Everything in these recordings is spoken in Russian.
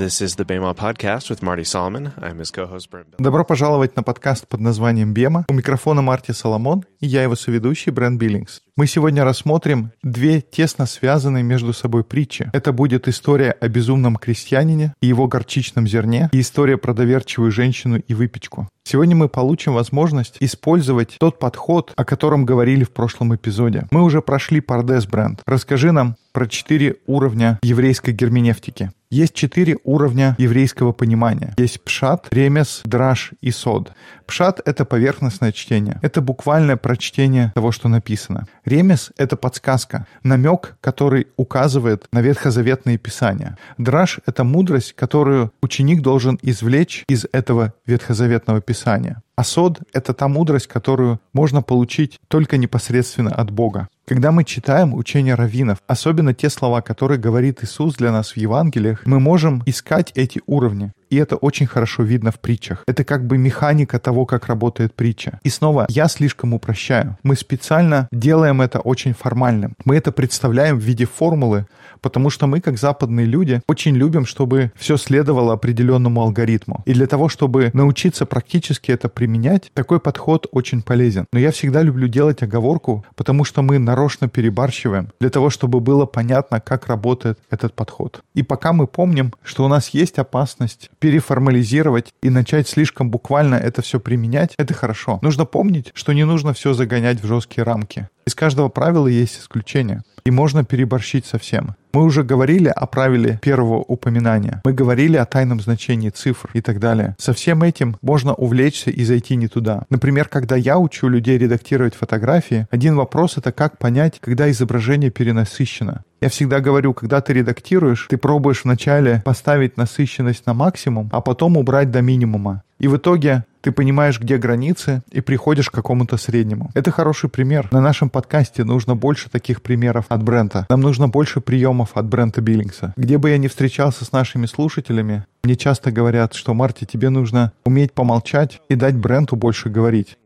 This is the Bema Podcast with Marty Solomon. I'm his co-host Brent. Добро пожаловать на подкаст под названием «Бема». У микрофона Марти Соломон и я его соведущий Брент Биллингс. Мы сегодня рассмотрим две тесно связанные между собой притчи. Это будет история о безумном крестьянине и его горчичном зерне и история про доверчивую женщину и выпечку. Сегодня мы получим возможность использовать тот подход, о котором говорили в прошлом эпизоде. Мы уже прошли Пардес бренд. Расскажи нам про четыре уровня еврейской герменевтики. Есть четыре уровня еврейского понимания. Есть пшат, ремес, драж и сод. Пшат — это поверхностное чтение. Это буквальное прочтение того, что написано. Ремес — это подсказка, намек, который указывает на ветхозаветные писания. Драж — это мудрость, которую ученик должен извлечь из этого ветхозаветного писания. А сод — это та мудрость, которую можно получить только непосредственно от Бога. Когда мы читаем учение раввинов, особенно те слова, которые говорит Иисус для нас в Евангелиях, мы можем искать эти уровни. И это очень хорошо видно в притчах. Это как бы механика того, как работает притча. И снова, я слишком упрощаю. Мы специально делаем это очень формальным. Мы это представляем в виде формулы, потому что мы, как западные люди, очень любим, чтобы все следовало определенному алгоритму. И для того, чтобы научиться практически это применять, такой подход очень полезен. Но я всегда люблю делать оговорку, потому что мы нарочно перебарщиваем, для того, чтобы было понятно, как работает этот подход. И пока мы помним, что у нас есть опасность переформализировать и начать слишком буквально это все применять, это хорошо. Нужно помнить, что не нужно все загонять в жесткие рамки. Из каждого правила есть исключение. И можно переборщить совсем. Мы уже говорили о правиле первого упоминания. Мы говорили о тайном значении цифр и так далее. Со всем этим можно увлечься и зайти не туда. Например, когда я учу людей редактировать фотографии, один вопрос — это как понять, когда изображение перенасыщено. Я всегда говорю, когда ты редактируешь, ты пробуешь вначале поставить насыщенность на максимум, а потом убрать до минимума. И в итоге ты понимаешь, где границы, и приходишь к какому-то среднему. Это хороший пример. На нашем подкасте нужно больше таких примеров от Брента. Нам нужно больше приемов от Брента Биллингса. Где бы я ни встречался с нашими слушателями, мне часто говорят, что, Марти, тебе нужно уметь помолчать и дать Бренту больше говорить.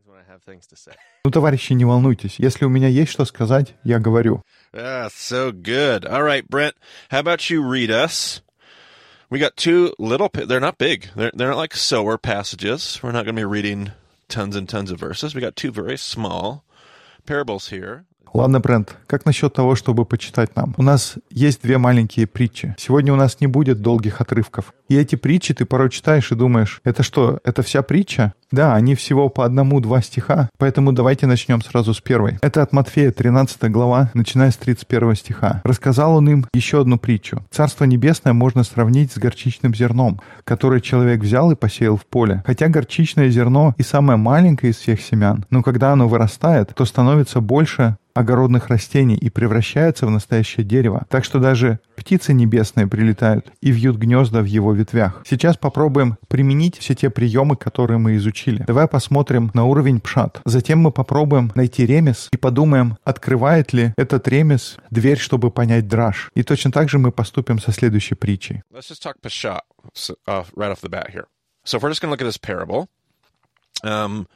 Ну, товарищи, не волнуйтесь. Если у меня есть что сказать, я говорю. Ah, so good. All right, Brent, how about you read us? We got two little, they're not big. They're, they're not like sower passages. We're not going to be reading tons and tons of verses. We got two very small parables here. Ладно, Брент, как насчет того, чтобы почитать нам? У нас есть две маленькие притчи. Сегодня у нас не будет долгих отрывков. И эти притчи ты порой читаешь и думаешь, это что, это вся притча? Да, они всего по одному-два стиха, поэтому давайте начнем сразу с первой. Это от Матфея, 13 глава, начиная с 31 стиха. Рассказал он им еще одну притчу. Царство небесное можно сравнить с горчичным зерном, которое человек взял и посеял в поле. Хотя горчичное зерно и самое маленькое из всех семян, но когда оно вырастает, то становится больше огородных растений и превращается в настоящее дерево. Так что даже птицы небесные прилетают и вьют гнезда в его ветвях. Сейчас попробуем применить все те приемы, которые мы изучили. Давай посмотрим на уровень пшат. Затем мы попробуем найти ремес и подумаем, открывает ли этот ремес дверь, чтобы понять драж. И точно так же мы поступим со следующей притчей. So, if we're just look at this parable, um,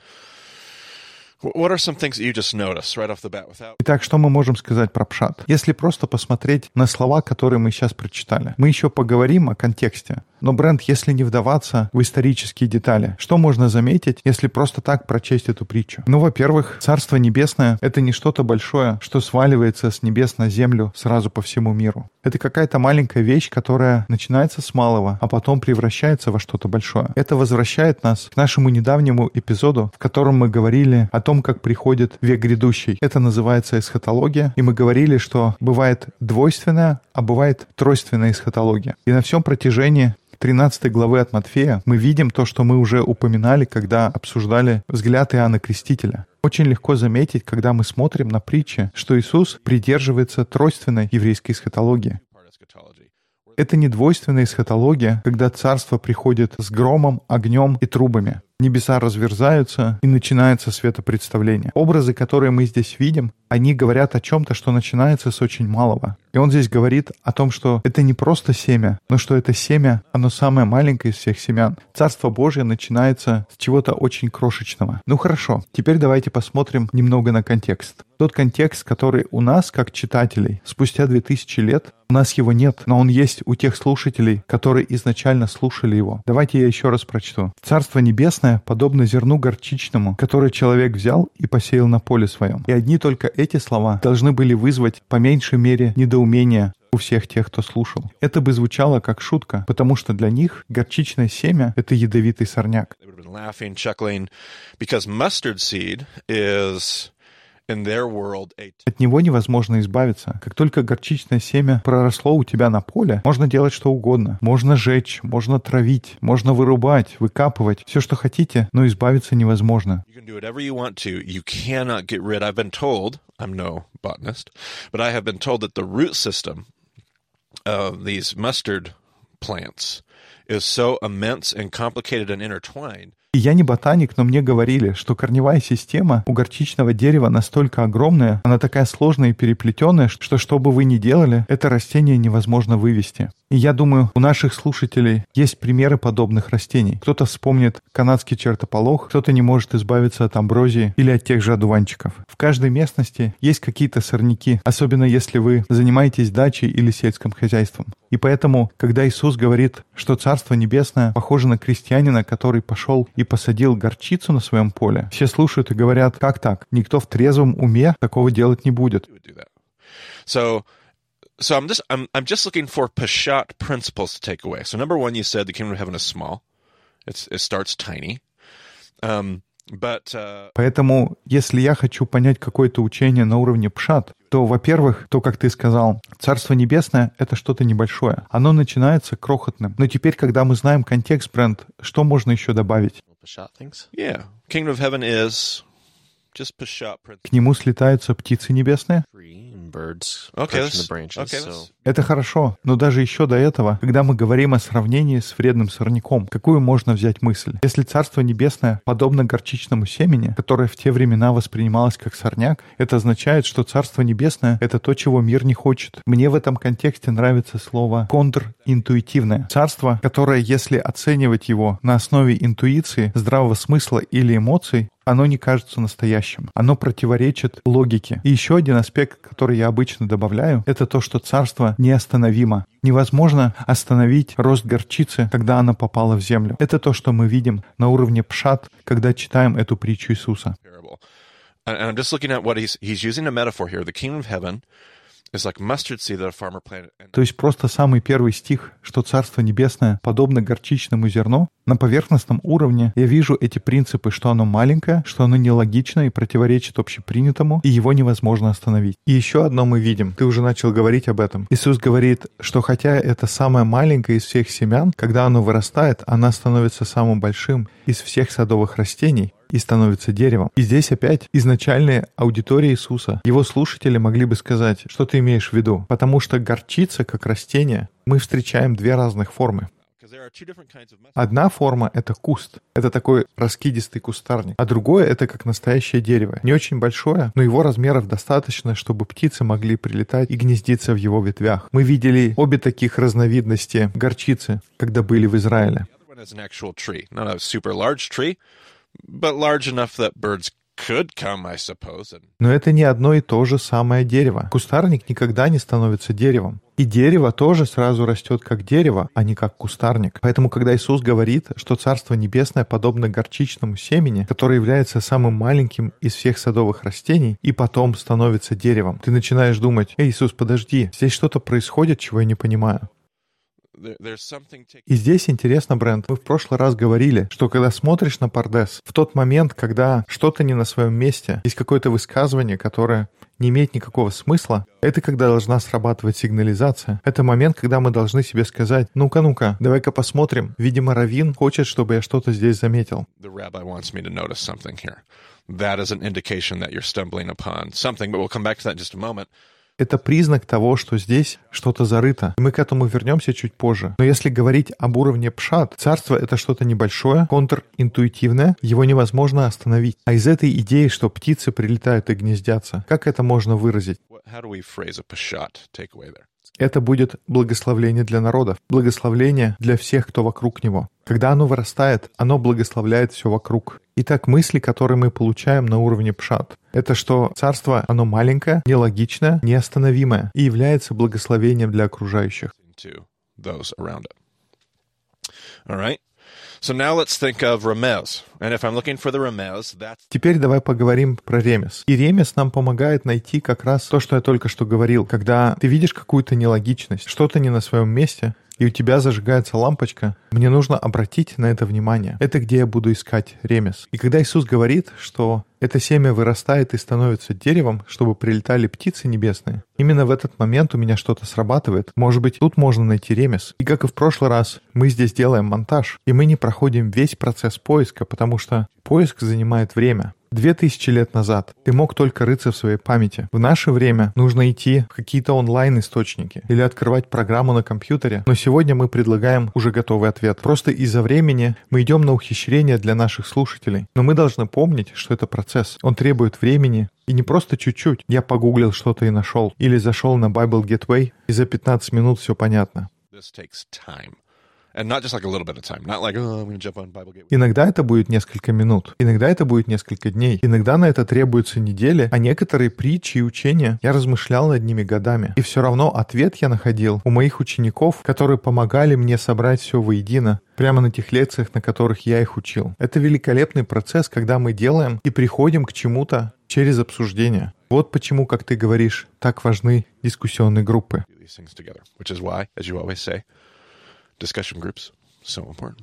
Итак, что мы можем сказать про пшат? Если просто посмотреть на слова, которые мы сейчас прочитали, мы еще поговорим о контексте. Но, Брент, если не вдаваться в исторические детали, что можно заметить, если просто так прочесть эту притчу? Ну, во-первых, Царство Небесное — это не что-то большое, что сваливается с небес на землю сразу по всему миру. Это какая-то маленькая вещь, которая начинается с малого, а потом превращается во что-то большое. Это возвращает нас к нашему недавнему эпизоду, в котором мы говорили о том, как приходит век грядущий. Это называется эсхатология, и мы говорили, что бывает двойственная, а бывает тройственная эсхатология. И на всем протяжении 13 главы от Матфея мы видим то, что мы уже упоминали, когда обсуждали взгляд Иоанна Крестителя. Очень легко заметить, когда мы смотрим на притчи, что Иисус придерживается тройственной еврейской эсхатологии. Это не двойственная эсхатология, когда царство приходит с громом, огнем и трубами. небеса разверзаются и начинается светопредставление. Образы, которые мы здесь видим, они говорят о чем-то, что начинается с очень малого. И он здесь говорит о том, что это не просто семя, но что это семя, оно самое маленькое из всех семян. Царство Божье начинается с чего-то очень крошечного. Ну хорошо, теперь давайте посмотрим немного на контекст. Тот контекст, который у нас, как читателей, спустя 2000 лет, у нас его нет, но он есть у тех слушателей, которые изначально слушали его. Давайте я еще раз прочту. «Царство небесное подобно зерну горчичному, которое человек взял и посеял на поле своем». И одни только эти слова должны были вызвать по меньшей мере недоумение у всех тех, кто слушал. Это бы звучало как шутка, потому что для них горчичное семя — это ядовитый сорняк. От него невозможно избавиться. Как только горчичное семя проросло у тебя на поле, можно делать что угодно. Можно жечь, можно травить, можно вырубать, выкапывать, все, что хотите, но избавиться невозможно. I'm no botanist, but I have been told that the root system of these mustard plants is so immense and complicated and intertwined И я не ботаник, но мне говорили, что корневая система у горчичного дерева настолько огромная, она такая сложная и переплетенная, что что бы вы ни делали, это растение невозможно вывести. И я думаю, у наших слушателей есть примеры подобных растений. Кто-то вспомнит канадский чертополох, кто-то не может избавиться от амброзии или от тех же одуванчиков. В каждой местности есть какие-то сорняки, особенно если вы занимаетесь дачей или сельским хозяйством. И поэтому, когда Иисус говорит, что Царство Небесное похоже на крестьянина, который пошел и посадил горчицу на своем поле, все слушают и говорят, как так? Никто в трезвом уме такого делать не будет. So, so I'm just I'm I'm just looking for Peshat principles to take away. So number one, you said the kingdom of heaven is small. It's, it starts tiny. Um, but, uh... Поэтому, если я хочу понять какое-то учение на уровне пшат, то, во-первых, то, как ты сказал, Царство Небесное — это что-то небольшое. Оно начинается крохотным. Но теперь, когда мы знаем контекст, бренд, что можно еще добавить? Yeah. Kingdom of Just К нему слетаются птицы небесные? Это хорошо, но даже еще до этого, когда мы говорим о сравнении с вредным сорняком, какую можно взять мысль? Если Царство Небесное подобно горчичному семени, которое в те времена воспринималось как сорняк, это означает, что Царство Небесное — это то, чего мир не хочет. Мне в этом контексте нравится слово «контринтуитивное». Царство, которое, если оценивать его на основе интуиции, здравого смысла или эмоций, оно не кажется настоящим. Оно противоречит логике. И еще один аспект, который я обычно добавляю, это то, что царство неостановимо. Невозможно остановить рост горчицы, когда она попала в землю. Это то, что мы видим на уровне пшат, когда читаем эту притчу Иисуса. And I'm just looking at what he's, he's using a metaphor here. The kingdom of heaven то есть просто самый первый стих, что Царство Небесное подобно горчичному зерну, на поверхностном уровне я вижу эти принципы, что оно маленькое, что оно нелогично и противоречит общепринятому, и его невозможно остановить. И еще одно мы видим, ты уже начал говорить об этом. Иисус говорит, что хотя это самое маленькое из всех семян, когда оно вырастает, она становится самым большим из всех садовых растений, и становится деревом. И здесь опять изначальная аудитория Иисуса. Его слушатели могли бы сказать, что ты имеешь в виду. Потому что горчица, как растение, мы встречаем две разных формы. Одна форма — это куст. Это такой раскидистый кустарник. А другое — это как настоящее дерево. Не очень большое, но его размеров достаточно, чтобы птицы могли прилетать и гнездиться в его ветвях. Мы видели обе таких разновидности горчицы, когда были в Израиле but large enough that birds could come, I suppose. Но это не одно и то же самое дерево. Кустарник никогда не становится деревом. И дерево тоже сразу растет как дерево, а не как кустарник. Поэтому, когда Иисус говорит, что Царство Небесное подобно горчичному семени, которое является самым маленьким из всех садовых растений, и потом становится деревом, ты начинаешь думать, «Эй, Иисус, подожди, здесь что-то происходит, чего я не понимаю». И здесь интересно, Брент, мы в прошлый раз говорили, что когда смотришь на Пардес, в тот момент, когда что-то не на своем месте, есть какое-то высказывание, которое не имеет никакого смысла, это когда должна срабатывать сигнализация. Это момент, когда мы должны себе сказать, ну-ка, ну-ка, давай-ка посмотрим. Видимо, Равин хочет, чтобы я что-то здесь заметил. That is an indication that you're stumbling upon something, but we'll come back to that in just a moment. Это признак того, что здесь что-то зарыто. Мы к этому вернемся чуть позже. Но если говорить об уровне пшат, царство — это что-то небольшое, контринтуитивное, его невозможно остановить. А из этой идеи, что птицы прилетают и гнездятся, как это можно выразить? Это будет благословление для народов, благословление для всех, кто вокруг него. Когда оно вырастает, оно благословляет все вокруг. Итак, мысли, которые мы получаем на уровне пшат, это что царство, оно маленькое, нелогичное, неостановимое и является благословением для окружающих. All right. Теперь давай поговорим про ремес. И ремес нам помогает найти как раз то, что я только что говорил. Когда ты видишь какую-то нелогичность, что-то не на своем месте, и у тебя зажигается лампочка, мне нужно обратить на это внимание. Это где я буду искать ремес. И когда Иисус говорит, что это семя вырастает и становится деревом, чтобы прилетали птицы небесные, именно в этот момент у меня что-то срабатывает. Может быть, тут можно найти ремес. И как и в прошлый раз, мы здесь делаем монтаж, и мы не проходим весь процесс поиска, потому что поиск занимает время. Две тысячи лет назад ты мог только рыться в своей памяти. В наше время нужно идти в какие-то онлайн-источники или открывать программу на компьютере. Но сегодня мы предлагаем уже готовый ответ. Просто из-за времени мы идем на ухищрение для наших слушателей. Но мы должны помнить, что это процесс. Он требует времени, и не просто чуть-чуть. Я погуглил что-то и нашел. Или зашел на Bible Gateway, и за 15 минут все понятно. this takes time. Oh. Иногда это будет несколько минут, иногда это будет несколько дней, иногда на это требуются недели, а некоторые притчи и учения я размышлял над ними годами. И все равно ответ я находил у моих учеников, которые помогали мне собрать все воедино, прямо на тех лекциях, на которых я их учил. Это великолепный процесс, когда мы делаем и приходим к чему-то через обсуждение. Вот почему, как ты говоришь, так важны дискуссионные группы. Discussion groups so important.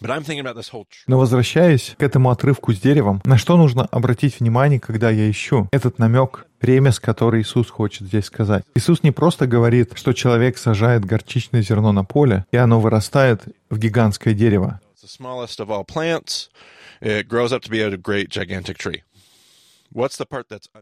But I'm thinking about this whole tr- Но возвращаясь к этому отрывку с деревом, на что нужно обратить внимание, когда я ищу этот намек, ремес, который Иисус хочет здесь сказать. Иисус не просто говорит, что человек сажает горчичное зерно на поле, и оно вырастает в гигантское дерево. It grows up to be a great, gigantic tree. What's the part that's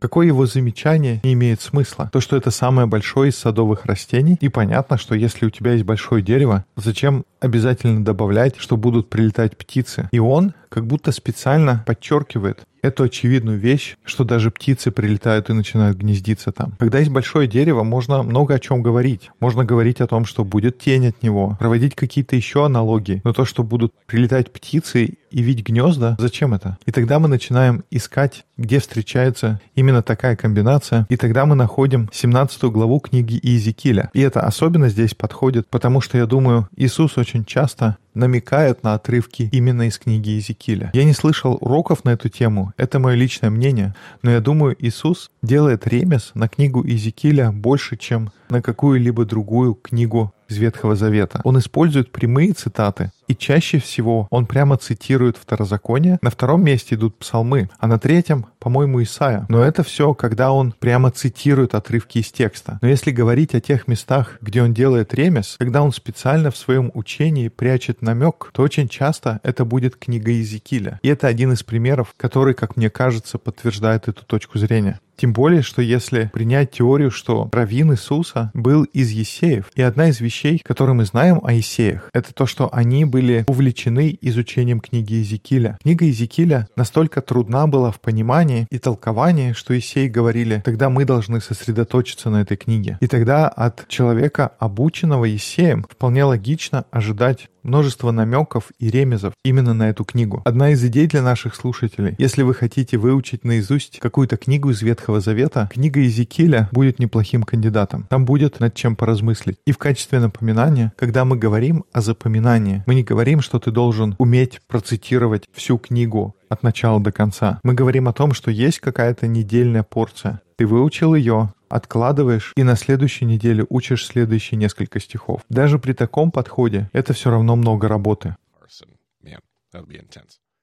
Какое его замечание не имеет смысла? То, что это самое большое из садовых растений, и понятно, что если у тебя есть большое дерево, зачем обязательно добавлять, что будут прилетать птицы? И он как будто специально подчеркивает эту очевидную вещь, что даже птицы прилетают и начинают гнездиться там. Когда есть большое дерево, можно много о чем говорить. Можно говорить о том, что будет тень от него, проводить какие-то еще аналогии. Но то, что будут прилетать птицы и вить гнезда, зачем это? И тогда мы начинаем искать, где встречается именно такая комбинация, и тогда мы находим 17 главу книги Иезекииля. И это особенно здесь подходит, потому что, я думаю, Иисус очень часто намекает на отрывки именно из книги Иезекииля. Я не слышал уроков на эту тему, это мое личное мнение, но я думаю, Иисус делает ремес на книгу Иезекииля больше, чем на какую-либо другую книгу из Ветхого Завета. Он использует прямые цитаты, и чаще всего он прямо цитирует Второзаконие. На втором месте идут псалмы, а на третьем, по-моему, Исаия. Но это все, когда он прямо цитирует отрывки из текста. Но если говорить о тех местах, где он делает ремес, когда он специально в своем учении прячет намек, то очень часто это будет книга Иезекииля. И это один из примеров, который, как мне кажется, подтверждает эту точку зрения. Тем более, что если принять теорию, что раввин Иисуса был из Есеев, и одна из вещей, которые мы знаем о Есеях, это то, что они были увлечены изучением книги Иезекииля. Книга Иезекииля настолько трудна была в понимании и толковании, что Есеи говорили, тогда мы должны сосредоточиться на этой книге. И тогда от человека, обученного Есеем, вполне логично ожидать множество намеков и ремезов именно на эту книгу. Одна из идей для наших слушателей. Если вы хотите выучить наизусть какую-то книгу из Ветхого Завета, книга Иезекииля будет неплохим кандидатом. Там будет над чем поразмыслить. И в качестве напоминания, когда мы говорим о запоминании, мы не говорим, что ты должен уметь процитировать всю книгу от начала до конца. Мы говорим о том, что есть какая-то недельная порция. Ты выучил ее, откладываешь и на следующей неделе учишь следующие несколько стихов. Даже при таком подходе это все равно много работы.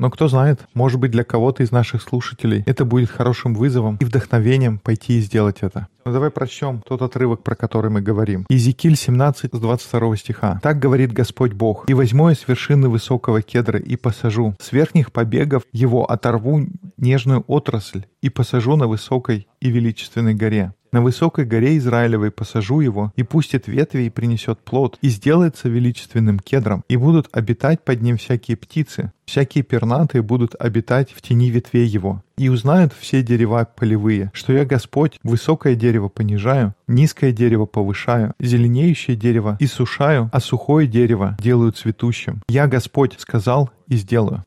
Но кто знает, может быть для кого-то из наших слушателей это будет хорошим вызовом и вдохновением пойти и сделать это. Ну давай прочтем тот отрывок, про который мы говорим. Иезекииль 17 с 22 стиха. «Так говорит Господь Бог, и возьму я с вершины высокого кедра и посажу, с верхних побегов его оторву нежную отрасль и посажу на высокой и величественной горе. На высокой горе Израилевой посажу его, и пустит ветви и принесет плод, и сделается величественным кедром, и будут обитать под ним всякие птицы, всякие пернатые будут обитать в тени ветвей его. И узнают все дерева полевые, что я Господь, высокое дерево понижаю, низкое дерево повышаю, зеленеющее дерево и сушаю, а сухое дерево делаю цветущим. Я Господь сказал и сделаю.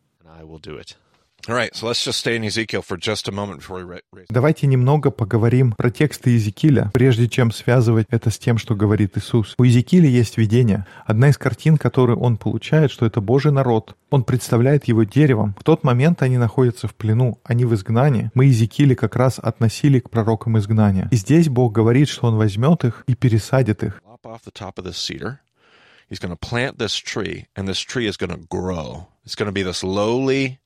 Давайте немного поговорим про тексты Иезекииля, прежде чем связывать это с тем, что говорит Иисус. У Иезекииля есть видение. Одна из картин, которую он получает, что это Божий народ. Он представляет его деревом. В тот момент они находятся в плену, они в изгнании. Мы Иезекииля как раз относили к пророкам изгнания. И здесь Бог говорит, что он возьмет их и пересадит их. He's going to plant this tree, and this tree is going to grow. It's going to be this lowly,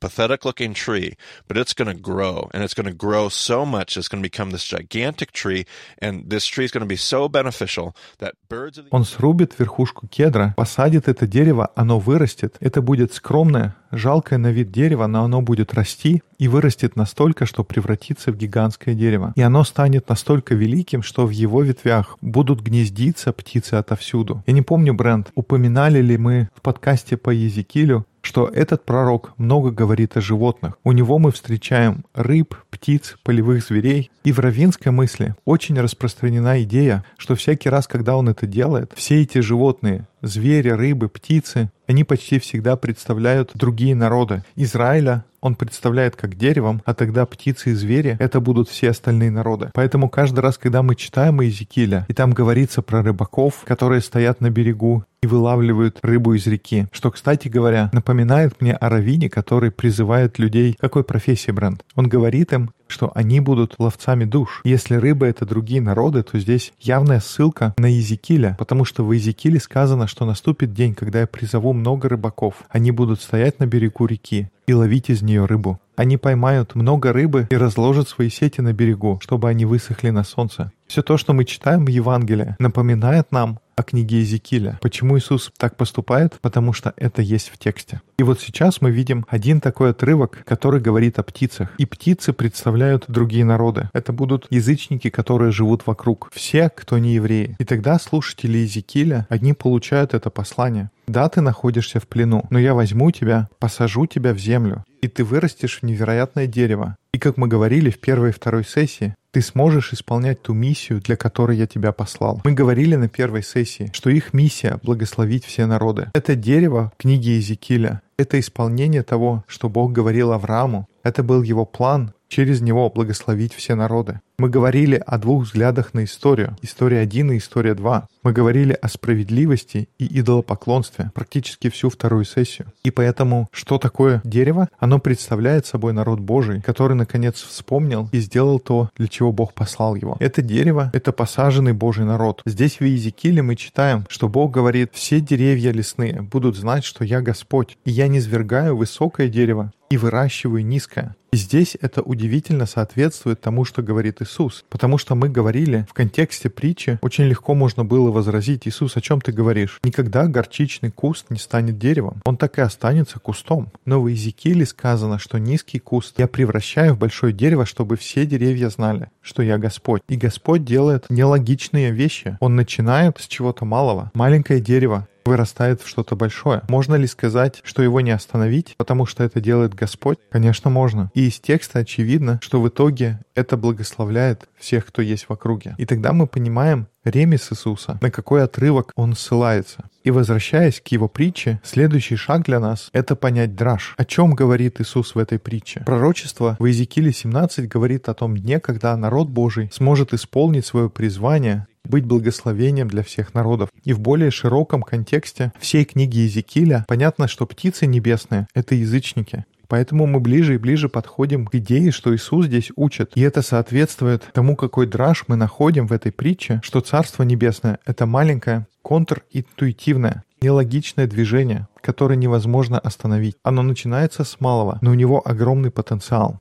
pathetic looking tree, but it's going to grow, and it's going to grow so much it's going to become this gigantic tree, and this tree is going to be so beneficial that birds Он срубит верхушку кедра, посадит это дерево, оно вырастет. Это будет скромное, жалкое на вид дерево, но оно будет расти и вырастет настолько, что превратится в гигантское дерево. И оно станет настолько великим, что в его ветвях будут гнездиться птицы отовсюду. Я не помню, Брент, упоминали ли мы в подкасте по Езекилю, что этот пророк много говорит о животных. У него мы встречаем рыб, птиц, полевых зверей. И в равинской мысли очень распространена идея, что всякий раз, когда он это делает, все эти животные, звери, рыбы, птицы, они почти всегда представляют другие народы. Израиля он представляет как деревом, а тогда птицы и звери — это будут все остальные народы. Поэтому каждый раз, когда мы читаем Иезекииля, и там говорится про рыбаков, которые стоят на берегу вылавливают рыбу из реки, что, кстати говоря, напоминает мне о раввине, который призывает людей, какой профессии бренд. Он говорит им, что они будут ловцами душ. Если рыба — это другие народы, то здесь явная ссылка на Иезекииля, потому что в Иезекииле сказано, что наступит день, когда я призову много рыбаков. Они будут стоять на берегу реки и ловить из нее рыбу. Они поймают много рыбы и разложат свои сети на берегу, чтобы они высохли на солнце. Все то, что мы читаем в Евангелии, напоминает нам о книге Иезекииля. Почему Иисус так поступает? Потому что это есть в тексте. И вот сейчас мы видим один такой отрывок, который говорит о птицах. И птицы представляют другие народы. Это будут язычники, которые живут вокруг. Все, кто не евреи. И тогда слушатели Иезекииля, они получают это послание. Да, ты находишься в плену, но я возьму тебя, посажу тебя в землю, и ты вырастешь в невероятное дерево. И как мы говорили в первой и второй сессии, ты сможешь исполнять ту миссию, для которой я тебя послал. Мы говорили на первой сессии, что их миссия — благословить все народы. Это дерево в книге Иезекииля. Это исполнение того, что Бог говорил Аврааму. Это был его план через него благословить все народы. Мы говорили о двух взглядах на историю. История 1 и история 2. Мы говорили о справедливости и идолопоклонстве практически всю вторую сессию. И поэтому, что такое дерево? Оно представляет собой народ Божий, который, наконец, вспомнил и сделал то, для чего Бог послал его. Это дерево — это посаженный Божий народ. Здесь в Иезекииле мы читаем, что Бог говорит, «Все деревья лесные будут знать, что я Господь, и я не свергаю высокое дерево и выращиваю низкое». И здесь это удивительно соответствует тому, что говорит Иисус. Потому что мы говорили в контексте притчи, очень легко можно было возразить, Иисус, о чем ты говоришь? Никогда горчичный куст не станет деревом. Он так и останется кустом. Но в Иезекииле сказано, что низкий куст я превращаю в большое дерево, чтобы все деревья знали, что я Господь. И Господь делает нелогичные вещи. Он начинает с чего-то малого. Маленькое дерево вырастает в что-то большое. Можно ли сказать, что его не остановить, потому что это делает Господь? Конечно, можно. И из текста очевидно, что в итоге это благословляет всех, кто есть в округе. И тогда мы понимаем ремес Иисуса, на какой отрывок он ссылается. И возвращаясь к его притче, следующий шаг для нас — это понять драж. О чем говорит Иисус в этой притче? Пророчество в Иезекииле 17 говорит о том дне, когда народ Божий сможет исполнить свое призвание быть благословением для всех народов. И в более широком контексте всей книги Иезекииля понятно, что птицы небесные — это язычники. Поэтому мы ближе и ближе подходим к идее, что Иисус здесь учит. И это соответствует тому, какой драж мы находим в этой притче, что Царство Небесное — это маленькое, контринтуитивное, нелогичное движение, которое невозможно остановить. Оно начинается с малого, но у него огромный потенциал.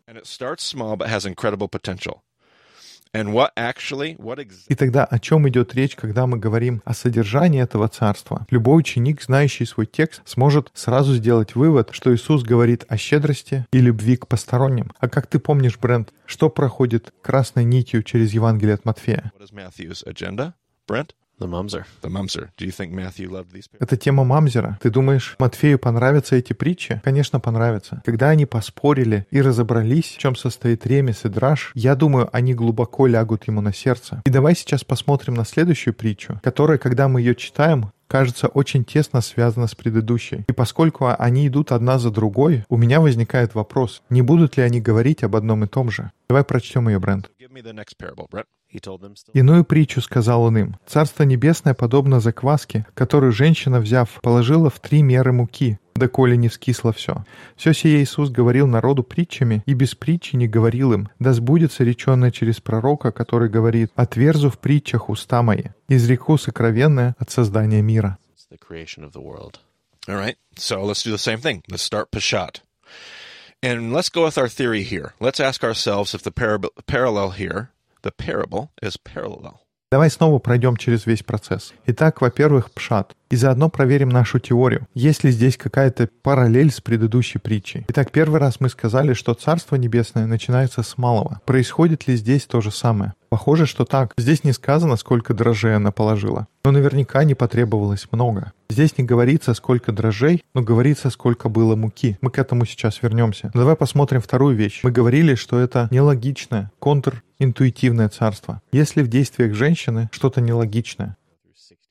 И тогда о чем идет речь, когда мы говорим о содержании этого царства? Любой ученик, знающий свой текст, сможет сразу сделать вывод, что Иисус говорит о щедрости и любви к посторонним. А как ты помнишь, Брент, что проходит красной нитью через Евангелие от Матфея? Brent? The mumser. The mumser. Do you think Matthew loved these? Это тема Мамзера. Ты думаешь, Матфею понравятся эти притчи? Конечно, понравятся. Когда они поспорили и разобрались, в чем состоит ремес и драж, я думаю, они глубоко лягут ему на сердце. И давай сейчас посмотрим на следующую притчу, которая, когда мы ее читаем, кажется очень тесно связана с предыдущей. И поскольку они идут одна за другой, у меня возникает вопрос, не будут ли они говорить об одном и том же? Давай прочтем ее, Брент. Иную притчу сказал он им. «Царство небесное подобно закваске, которую женщина, взяв, положила в три меры муки, доколе не вскисло все. Все сие Иисус говорил народу притчами, и без притчи не говорил им, да сбудется реченное через пророка, который говорит, «Отверзу в притчах уста мои, изреку сокровенное от создания мира». It's the creation of the world. All right. So let's do the same thing. Let's start Peshat. And let's go with our theory here. Let's ask ourselves if the parab- parallel here, the parable, is parallel. Давай снова пройдем через весь процесс. Итак, во-первых, пшат. И заодно проверим нашу теорию. Есть ли здесь какая-то параллель с предыдущей притчей? Итак, первый раз мы сказали, что Царство Небесное начинается с малого. Происходит ли здесь то же самое? Похоже, что так. Здесь не сказано, сколько дрожжей она положила. Но наверняка не потребовалось много. Здесь не говорится, сколько дрожжей, но говорится, сколько было муки. Мы к этому сейчас вернемся. Но давай посмотрим вторую вещь. Мы говорили, что это нелогичное, контринтуитивное царство. Есть ли в действиях женщины что-то нелогичное?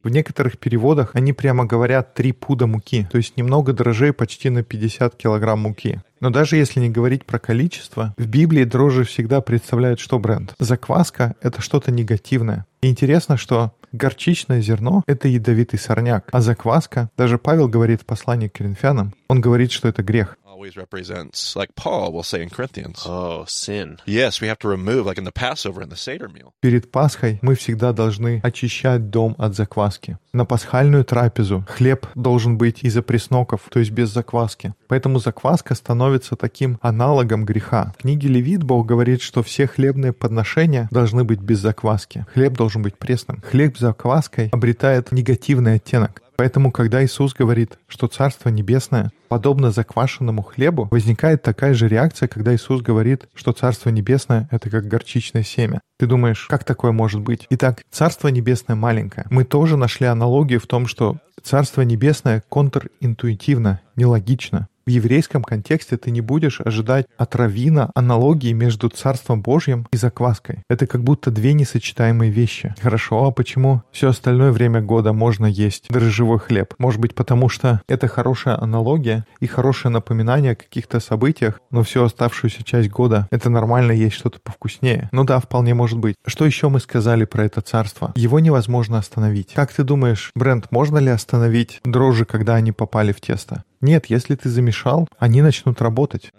В некоторых переводах они прямо говорят три пуда муки, то есть немного дрожжей почти на 50 килограмм муки. Но даже если не говорить про количество, в Библии дрожжи всегда представляют что бренд? Закваска — это что-то негативное. И интересно, что горчичное зерно — это ядовитый сорняк, а закваска, даже Павел говорит в послании к коринфянам, он говорит, что это грех. Always represents, like Paul will say in Corinthians. Oh, sin. Yes, we have to remove, like in the Passover and the Seder meal. Перед Пасхой мы всегда должны очищать дом от закваски. На пасхальную трапезу хлеб должен быть из опресноков, то есть без закваски. Поэтому закваска становится таким аналогом греха. В книге Левит Бог говорит, что все хлебные подношения должны быть без закваски. Хлеб должен быть пресным. Хлеб с закваской обретает негативный оттенок. Поэтому, когда Иисус говорит, что Царство Небесное подобно заквашенному хлебу, возникает такая же реакция, когда Иисус говорит, что Царство Небесное — это как горчичное семя. Ты думаешь, как такое может быть? Итак, Царство Небесное маленькое. Мы тоже нашли аналогию в том, что Царство Небесное контринтуитивно, нелогично. В еврейском контексте ты не будешь ожидать от равина аналогии между Царством Божьим и закваской. Это как будто две несочетаемые вещи. Хорошо, а почему все остальное время года можно есть дрожжевой хлеб? Может быть, потому что это хорошая аналогия и хорошее напоминание о каких-то событиях, но всю оставшуюся часть года это нормально есть что-то повкуснее. Ну да, вполне может быть. Что еще мы сказали про это царство? Его невозможно остановить. Как ты думаешь, Брент, можно ли остановить дрожжи, когда они попали в тесто? Нет, если ты замешал, они начнут работать.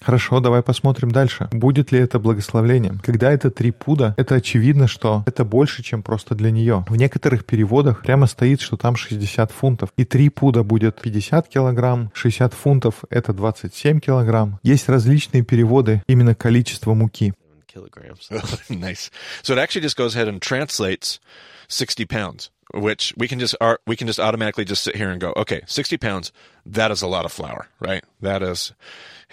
Хорошо, давай посмотрим дальше. Будет ли это благословлением? Когда это три пуда, это очевидно, что это больше, чем просто для нее. В некоторых переводах прямо стоит, что там 60 фунтов. И три пуда будет 50 килограмм, 60 фунтов — это 27 килограмм. Есть различные переводы именно количества муки. Nice. So it actually just goes ahead and translates 60 pounds, which we can just ar- we can just automatically just sit here and go, okay, 60 pounds, that is a lot of flour, right? That is.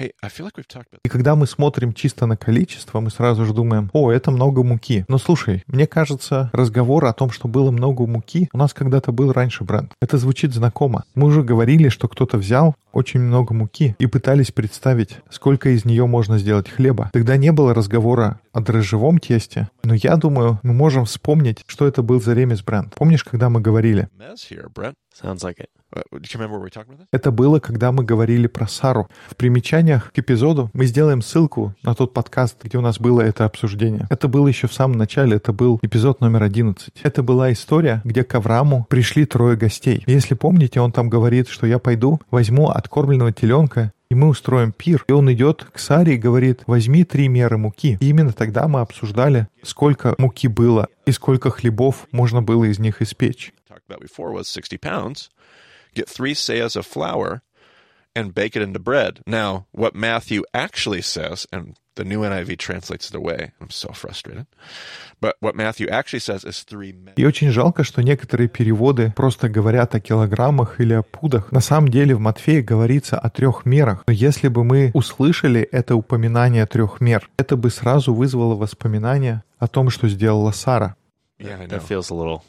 Hey, I feel like we've talked about. И когда мы смотрим чисто на количество, мы сразу же думаем, о, это много муки. Но слушай, мне кажется, разговор о том, что было много муки, у нас когда-то был раньше бренд. Это звучит знакомо. Мы уже говорили, что кто-то взял очень много муки и пытались представить, сколько из нее можно сделать хлеба. Тогда не было разговора о дрожжевом тесте, но я думаю, мы можем вспомнить, что это был за ремес бренд. Помнишь, когда мы говорили? Sounds like it. This? Это было, когда мы говорили про Сару. В примечаниях к эпизоду мы сделаем ссылку на тот подкаст, где у нас было это обсуждение. Это было еще в самом начале, это был эпизод номер 11. Это была история, где к Аврааму пришли трое гостей. Если помните, он там говорит, что я пойду, возьму откормленного теленка и мы устроим пир. И он идет к Саре и говорит, возьми три меры муки. И именно тогда мы обсуждали, сколько муки было и сколько хлебов можно было из них испечь. Get three seahs of flour and bake it into bread. Now, what Matthew actually says, and The new NIV translates it away. I'm so frustrated. But what Matthew actually says is three men. И очень жалко, что некоторые переводы просто говорят о килограммах или о пудах. На самом деле в Матфея говорится о трех мерах. Но если бы мы услышали это упоминание трех мер, это бы сразу вызвало воспоминание о том, что сделала Сара. Yeah, I know. That feels a little.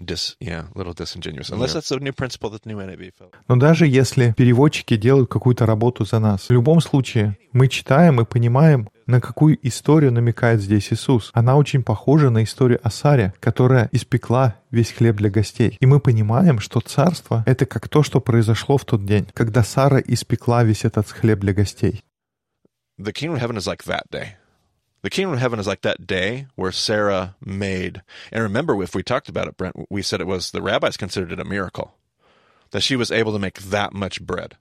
Dis, yeah, a little disingenuous. Unless that's a new principle that the new NIV felt. Но даже если переводчики делают какую-то работу за нас, в любом случае мы читаем и понимаем, на какую историю намекает здесь Иисус. Она очень похожа на историю о Саре, которая испекла весь хлеб для гостей. И мы понимаем, что царство — это как то, что произошло в тот день, когда Сара испекла весь этот хлеб для гостей. The kingdom of heaven is like that day. The kingdom of heaven is like that day where Sarah made. And remember, if we talked about it, Brent, we said it was the rabbis considered it a miracle that she was able to make that much bread.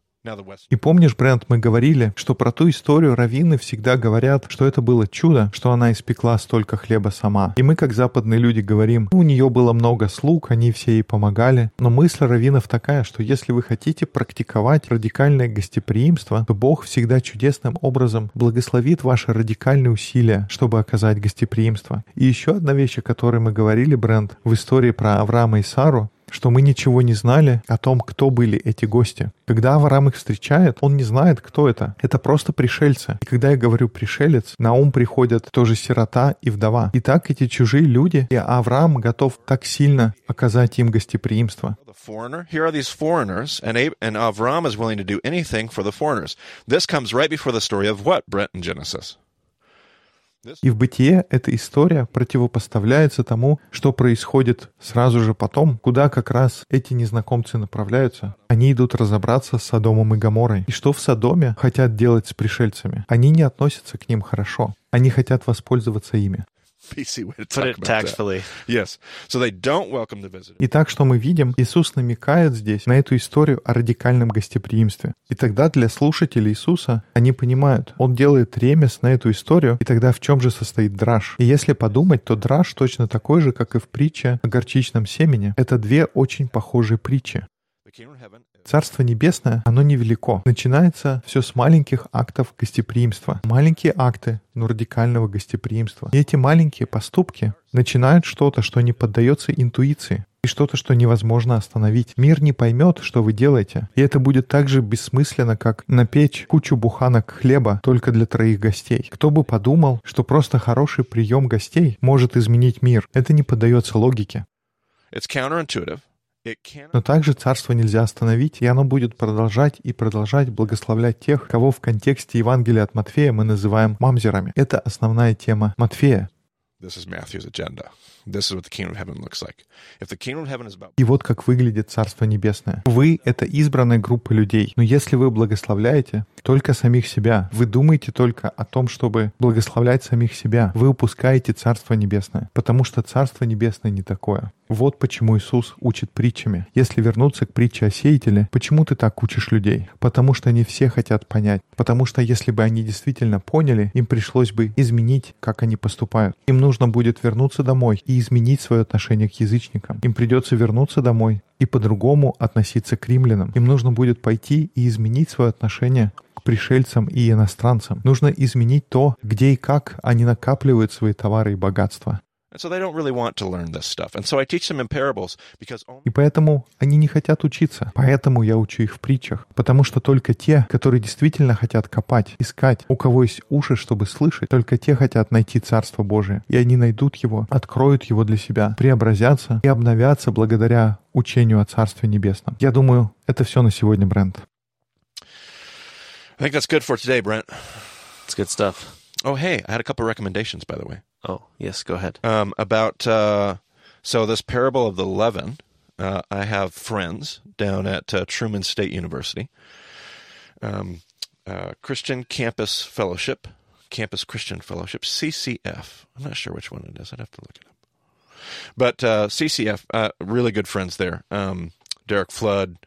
И помнишь, Брент, мы говорили, что про ту историю раввины всегда говорят, что это было чудо, что она испекла столько хлеба сама. И мы, как западные люди, говорим, «Ну, у нее было много слуг, они все ей помогали. Но мысль раввинов такая, что если вы хотите практиковать радикальное гостеприимство, то Бог всегда чудесным образом благословит ваши радикальные усилия, чтобы оказать гостеприимство. И еще одна вещь, о которой мы говорили, Брент, в истории про Авраама и Сару, что мы ничего не знали о том, кто были эти гости. Когда Авраам их встречает, он не знает, кто это. Это просто пришельцы. И когда я говорю пришелец, на ум приходят тоже сирота и вдова. И так эти чужие люди, и Авраам готов так сильно оказать им гостеприимство. This Genesis. И в бытие эта история противопоставляется тому, что происходит сразу же потом, куда как раз эти незнакомцы направляются. Они идут разобраться с Содомом и Гоморой. И что в Содоме хотят делать с пришельцами? Они не относятся к ним хорошо. Они хотят воспользоваться ими. PC way to Put talk it about that. tactfully. Yes. So they don't welcome the visitor. Итак, что мы видим? Иисус намекает здесь на эту историю о радикальном гостеприимстве. И тогда для слушателей Иисуса они понимают, Он делает ремес на эту историю, и тогда в чем же состоит драж? И если подумать, то драж точно такой же, как и в притче о горчичном семени. Это две очень похожие притчи. The kingdom of heaven Царство Небесное, оно невелико. Начинается все с маленьких актов гостеприимства. Маленькие акты, но радикального гостеприимства. И эти маленькие поступки начинают что-то, что не поддается интуиции. И что-то, что невозможно остановить. Мир не поймет, что вы делаете. И это будет так же бессмысленно, как напечь кучу буханок хлеба только для троих гостей. Кто бы подумал, что просто хороший прием гостей может изменить мир. Это не поддается логике. It's counterintuitive. Но также царство нельзя остановить, и оно будет продолжать и продолжать благословлять тех, кого в контексте Евангелия от Матфея мы называем мамзерами. Это основная тема Матфея. И вот как выглядит Царство Небесное. Вы — это избранная группа людей. Но если вы благословляете только самих себя, вы думаете только о том, чтобы благословлять самих себя, вы упускаете Царство Небесное. Потому что Царство Небесное не такое. Вот почему Иисус учит притчами. Если вернуться к притче о сеятеле, почему ты так учишь людей? Потому что они все хотят понять. Потому что если бы они действительно поняли, им пришлось бы изменить, как они поступают. Им нужно будет вернуться домой и изменить свое отношение к язычникам. Им придется вернуться домой и по-другому относиться к римлянам. Им нужно будет пойти и изменить свое отношение к пришельцам и иностранцам. Нужно изменить то, где и как они накапливают свои товары и богатства. And so they don't really want to learn this stuff. And so I teach them in parables because only И поэтому они не хотят учиться. Поэтому я учу их в притчах. Потому что только те, которые действительно хотят копать, искать, у кого есть уши, чтобы слышать, только те хотят найти Царство Божие. И они найдут его, откроют его для себя, преобразятся и обновятся благодаря учению о Царстве Небесном. Я думаю, это все на сегодня, Брент. I think that's good for today, Brent. It's good stuff. Oh, hey, I had a couple recommendations, by the way, Oh, yes, go ahead. um, about uh, so this parable of the leaven. Uh, I have friends down at uh, Truman State University, um, uh, Christian Campus Fellowship, Campus Christian Fellowship, CCF. I'm not sure which one it is. I'd have to look it up. But uh, CCF, uh, really good friends there. Um, Derek Flood,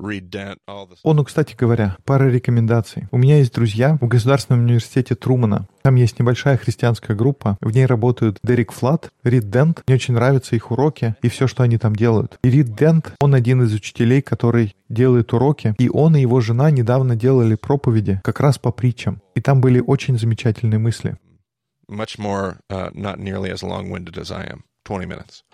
Reed Dent, all this. О, ну, кстати говоря, пара рекомендаций. У меня есть друзья в Государственном университете Трумана. Там есть небольшая христианская группа. В ней работают Дерек Флат, Рид Дент. Мне очень нравятся их уроки и все, что они там делают. И Рид Дент, он один из учителей, который делает уроки. И он и его жена недавно делали проповеди как раз по притчам. И там были очень замечательные мысли. Much more, uh, not nearly as long-winded as I am. 20 minutes.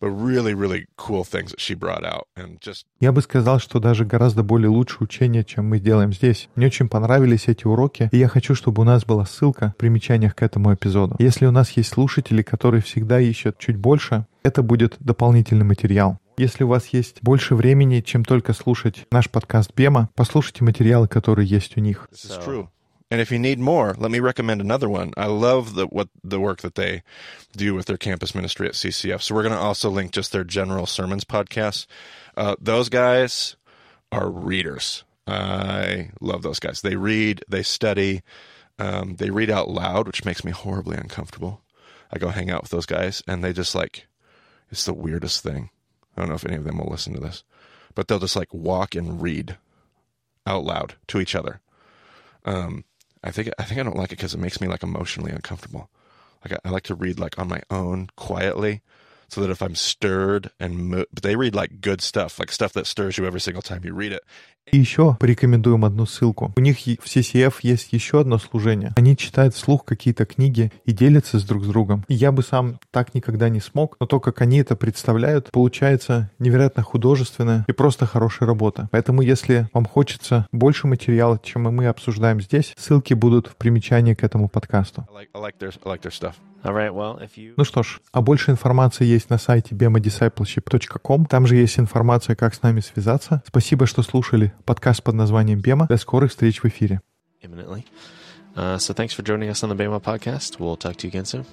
But really, really cool things that she brought out. And just Я бы сказал, что даже гораздо более лучше учение, чем мы делаем здесь. Мне очень понравились эти уроки, и я хочу, чтобы у нас была ссылка в примечаниях к этому эпизоду. Если у нас есть слушатели, которые всегда ищут чуть больше, это будет дополнительный материал. Если у вас есть больше времени, чем только слушать наш подкаст Бема, послушайте материалы, которые есть у них. This is true. And if you need more, let me recommend another one. I love the what the work that they do with their campus ministry at CCF. So we're going to also link just their general sermons podcast. Uh, those guys are readers. I love those guys. They read, they study, um, they read out loud, which makes me horribly uncomfortable. I go hang out with those guys, and they just like it's the weirdest thing. I don't know if any of them will listen to this, but they'll just like walk and read out loud to each other. Um, I think I think I don't like it because it makes me like emotionally uncomfortable. Like I, I like to read like on my own quietly, so that if I'm stirred and mo- they read like good stuff, like stuff that stirs you every single time you read it. И еще порекомендуем одну ссылку. У них в CCF есть еще одно служение. Они читают вслух какие-то книги и делятся с друг с другом. И я бы сам так никогда не смог, но то, как они это представляют, получается невероятно художественная и просто хорошая работа. Поэтому, если вам хочется больше материала, чем и мы обсуждаем здесь, ссылки будут в примечании к этому подкасту. Ну что ж, а больше информации есть на сайте bemadiscipleship.com. Там же есть информация, как с нами связаться. Спасибо, что слушали подкаст под названием Бема. До скорых встреч в эфире. imminently. Uh, so thanks for joining us on the Bama podcast. We'll talk to you again soon.